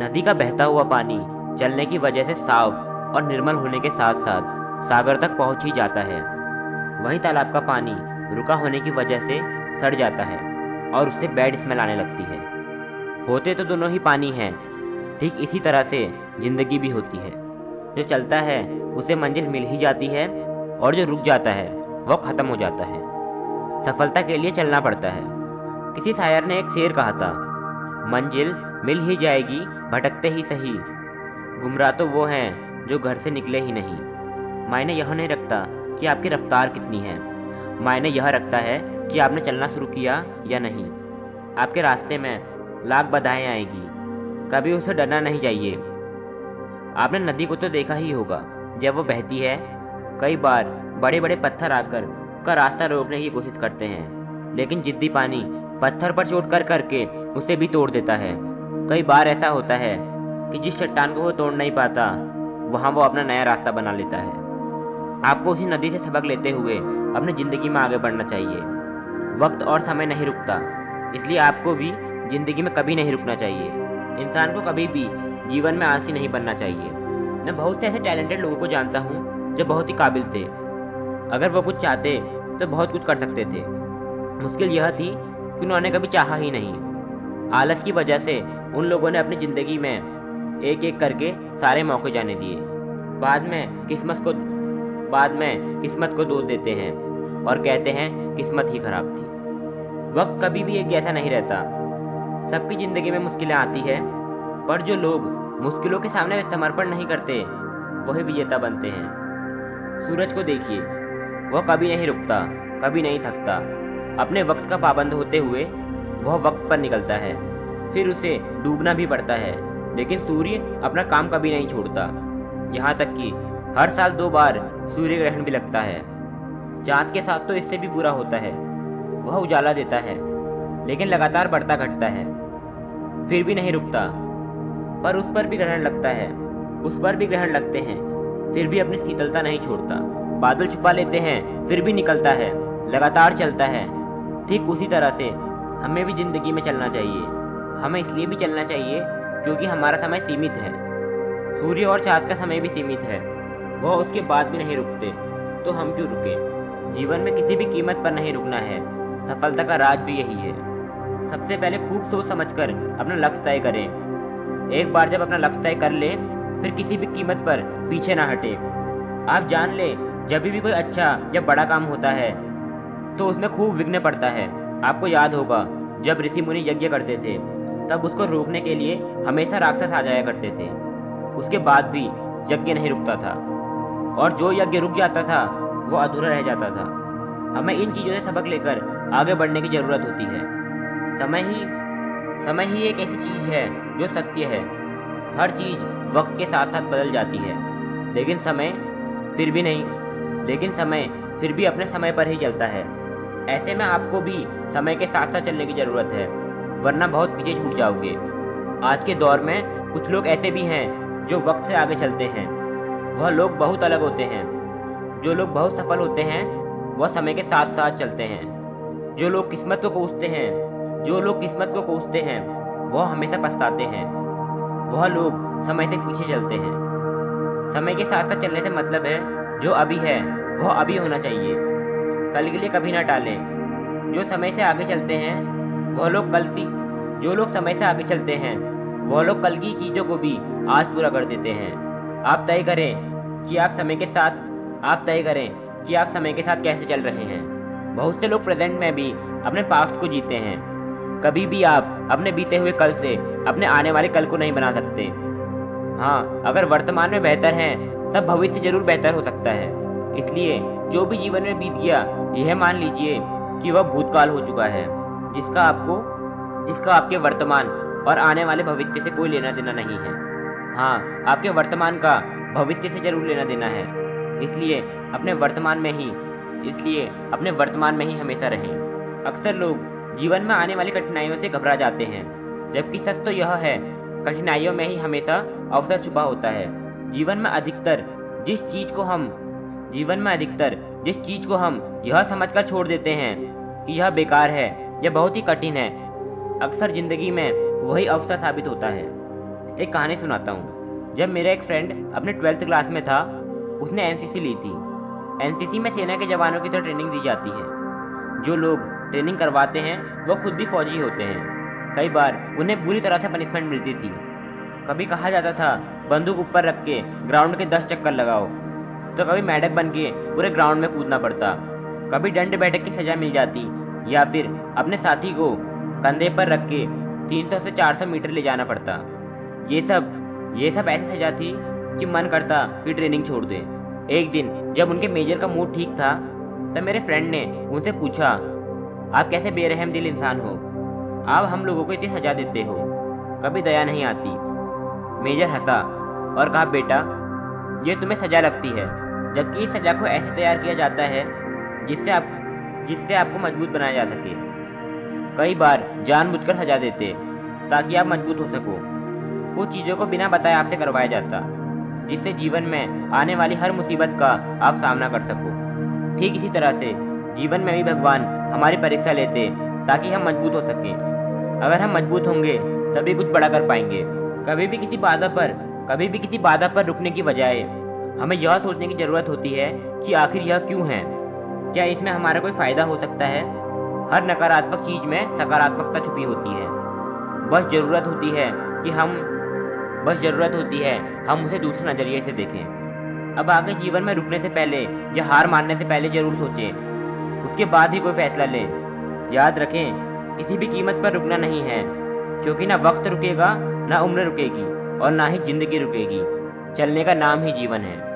नदी का बहता हुआ पानी चलने की वजह से साफ़ और निर्मल होने के साथ साथ सागर तक पहुँच ही जाता है। वहीं तालाब का पानी रुका होने की वजह से सड़ जाता है और उससे बैड स्मेल आने लगती है। होते तो दोनों ही पानी हैं, ठीक इसी तरह से ज़िंदगी भी होती है। जो चलता है, उसे मंजिल मिल ही जाती है और जो रुक जाता है वह ख़त्म हो जाता है। सफलता के लिए चलना पड़ता है। किसी शायर ने एक शेर कहा था, मंजिल मिल ही जाएगी, भटकते ही सही। गुमराह तो वो हैं जो घर से निकले ही नहीं। मायने यह नहीं रखता कि आपकी रफ्तार कितनी है। मायने यह रखता है कि आपने चलना शुरू किया या नहीं। आपके रास्ते में लाख बाधाएँ आएगी। कभी उसे डरना नहीं चाहिए। आपने नदी को तो देखा ही होगा, जब वो बहती है, कई बार बड़े बड़े पत्थर आकर का रास्ता रोकने की कोशिश करते हैं। लेकिन जिद्दी पानी पत्थर पर चोट कर करके उसे भी तोड़ देता है। कई बार ऐसा होता है कि जिस चट्टान को वो तोड़ नहीं पाता, वहाँ वो अपना नया रास्ता बना लेता है। आपको उसी नदी से सबक लेते हुए अपनी ज़िंदगी में आगे बढ़ना चाहिए। वक्त और समय नहीं रुकता, इसलिए आपको भी ज़िंदगी में कभी नहीं रुकना चाहिए। इंसान को कभी भी जीवन में आलसी नहीं बनना चाहिए। मैं बहुत से ऐसे टैलेंटेड लोगों को जानता हूँ जो बहुत ही काबिल थे। अगर वो कुछ चाहते तो बहुत कुछ कर सकते थे। मुश्किल यह थी कि उन्होंने कभी चाहा ही नहीं। आलस की वजह से उन लोगों ने अपनी ज़िंदगी में एक एक करके सारे मौके जाने दिए। बाद में किस्मत को, बाद में किस्मत को दोष देते हैं और कहते हैं किस्मत ही खराब थी। वक्त कभी भी एक जैसा नहीं रहता। सबकी ज़िंदगी में मुश्किलें आती है, पर जो लोग मुश्किलों के सामने समर्पण नहीं करते, वही विजेता बनते हैं। सूरज को देखिए, वह कभी नहीं रुकता, कभी नहीं थकता। अपने वक्त का पाबंद होते हुए वह वक्त पर निकलता है। फिर उसे डूबना भी पड़ता है। लेकिन सूर्य अपना काम कभी नहीं छोड़ता। यहाँ तक कि हर साल दो बार सूर्य ग्रहण भी लगता है। चाँद के साथ तो इससे भी बुरा होता है। वह उजाला देता है, लेकिन लगातार बढ़ता घटता है। फिर भी नहीं रुकता। पर उस पर भी ग्रहण लगता है। उस पर भी ग्रहण लगते हैं। फिर भी अपनी शीतलता नहीं छोड़ता। बादल छुपा लेते हैं, फिर भी निकलता है। लगातार चलता है। ठीक उसी तरह से हमें भी ज़िंदगी में चलना चाहिए। हमें इसलिए भी चलना चाहिए, क्योंकि हमारा समय सीमित है। सूर्य और चाँद का समय भी सीमित है। वह उसके बाद भी नहीं रुकते तो हम क्यों रुके? जीवन में किसी भी कीमत पर नहीं रुकना है। सफलता का राज भी यही है। सबसे पहले खूब सोच समझकर अपना लक्ष्य तय करें। एक बार जब अपना लक्ष्य तय कर ले, फिर किसी भी कीमत पर पीछे ना हटे। आप जान लें, जब भी कोई अच्छा या बड़ा काम होता है तो उसमें खूब विघ्न पड़ता है। आपको याद होगा, जब ऋषि मुनि यज्ञ करते थे तब उसको रोकने के लिए हमेशा राक्षस आ जाया करते थे। उसके बाद भी यज्ञ नहीं रुकता था। और जो यज्ञ रुक जाता था, वो अधूरा रह जाता था। हमें इन चीज़ों से सबक लेकर आगे बढ़ने की ज़रूरत होती है। समय ही समय ही एक ऐसी चीज़ है जो सत्य है। हर चीज़ वक्त के साथ साथ बदल जाती है। लेकिन समय फिर भी नहीं, लेकिन समय फिर भी अपने समय पर ही चलता है। ऐसे में आपको भी समय के साथ साथ चलने की ज़रूरत है। वरना बहुत पीछे छूट जाओगे। आज के दौर में कुछ लोग ऐसे भी हैं जो वक्त से आगे चलते हैं। वह लोग बहुत अलग होते हैं। जो लोग बहुत सफल होते हैं, वह समय के साथ साथ चलते हैं। जो लोग किस्मत को कोसते हैं, जो लोग किस्मत को कोसते हैं, वह हमेशा पछताते हैं। वह लोग समय से पीछे चलते हैं। समय के साथ साथ चलने से मतलब है, जो अभी है, वह अभी होना चाहिए। कल के लिए कभी ना टालें। जो समय से आगे चलते हैं वह लोग कल सी, जो लोग समय से आगे चलते हैं वह लोग कल की चीज़ों को भी आज पूरा कर देते हैं। आप तय करें कि आप समय के साथ, आप तय करें कि आप समय के साथ कैसे चल रहे हैं। बहुत से लोग प्रेजेंट में भी अपने पास्ट को जीते हैं। कभी भी आप अपने बीते हुए कल से, अपने आने वाले कल को नहीं बना सकते। हाँ अगर वर्तमान में बेहतर हैं, तब भविष्य ज़रूर बेहतर हो सकता है। इसलिए, जो भी जीवन में बीत गया, यह मान लीजिए कि वह भूतकाल हो चुका है। जिसका आपको, जिसका आपके वर्तमान और आने वाले भविष्य से कोई लेना देना नहीं है। हाँ आपके वर्तमान का भविष्य से ज़रूर लेना देना है। इसलिए अपने वर्तमान में ही, इसलिए अपने वर्तमान में ही हमेशा रहें। अक्सर लोग जीवन में आने वाली कठिनाइयों से घबरा जाते हैं, जबकि सच तो यह है, कठिनाइयों में ही हमेशा अवसर छुपा होता है। जीवन में अधिकतर जिस चीज़ को हम, जीवन में अधिकतर जिस चीज़ को हम यह समझकर छोड़ देते हैं कि यह बेकार है यह बहुत ही कठिन है। अक्सर ज़िंदगी में वही अवसर साबित होता है। एक कहानी सुनाता हूँ। जब मेरा एक फ्रेंड अपने ट्वेल्थ क्लास में था, उसने एनसीसी ली थी। एनसीसी में सेना के जवानों की तरह ट्रेनिंग दी जाती है। जो लोग ट्रेनिंग करवाते हैं, वो खुद भी फौजी होते हैं। कई बार उन्हें बुरी तरह से पनिशमेंट मिलती थी। कभी कहा जाता था, बंदूक ऊपर रख के ग्राउंड के दस चक्कर लगाओ। तो कभी मैडक बन के पूरे ग्राउंड में कूदना पड़ता। कभी दंड बैठक की सजा मिल जाती, या फिर अपने साथी को कंधे पर रख के 300 से 400 मीटर ले जाना पड़ता। ये सब ये सब ऐसी सजा थी कि मन करता कि ट्रेनिंग छोड़ दे। एक दिन जब उनके मेजर का मूड ठीक था, तब मेरे फ्रेंड ने उनसे पूछा, आप कैसे बेरहम दिल इंसान हो? आप हम लोगों को इतनी सजा देते हो। कभी दया नहीं आती। मेजर हंसा और कहा, बेटा, ये तुम्हें सजा लगती है, जबकि इस सजा को ऐसे तैयार किया जाता है जिससे आप, जिससे आपको मज़बूत बनाया जा सके। कई बार जानबूझकर सजा देते, ताकि आप मज़बूत हो सको। कुछ चीज़ों को बिना बताए आपसे करवाया जाता, जिससे जीवन में आने वाली हर मुसीबत का आप सामना कर सको। ठीक इसी तरह से जीवन में भी भगवान हमारी परीक्षा लेते, ताकि हम मज़बूत हो सकें। अगर हम मज़बूत होंगे, तभी कुछ बड़ा कर पाएँगे। कभी भी किसी बाधा पर, कभी भी किसी बाधा पर रुकने की बजाय, हमें यह सोचने की ज़रूरत होती है कि आखिर यह क्यों है? क्या इसमें हमारा कोई फ़ायदा हो सकता है? हर नकारात्मक चीज़ में सकारात्मकता छुपी होती है। बस ज़रूरत होती है कि हम, बस ज़रूरत होती है, हम उसे दूसरे नज़रिए से देखें। अब आगे जीवन में रुकने से पहले या हार मानने से पहले ज़रूर सोचें। उसके बाद ही कोई फैसला लें। याद रखें, किसी भी कीमत पर रुकना नहीं है, क्योंकि ना वक्त रुकेगा, ना उम्र रुकेगी और ना ही ज़िंदगी रुकेगी। चलने का नाम ही जीवन है।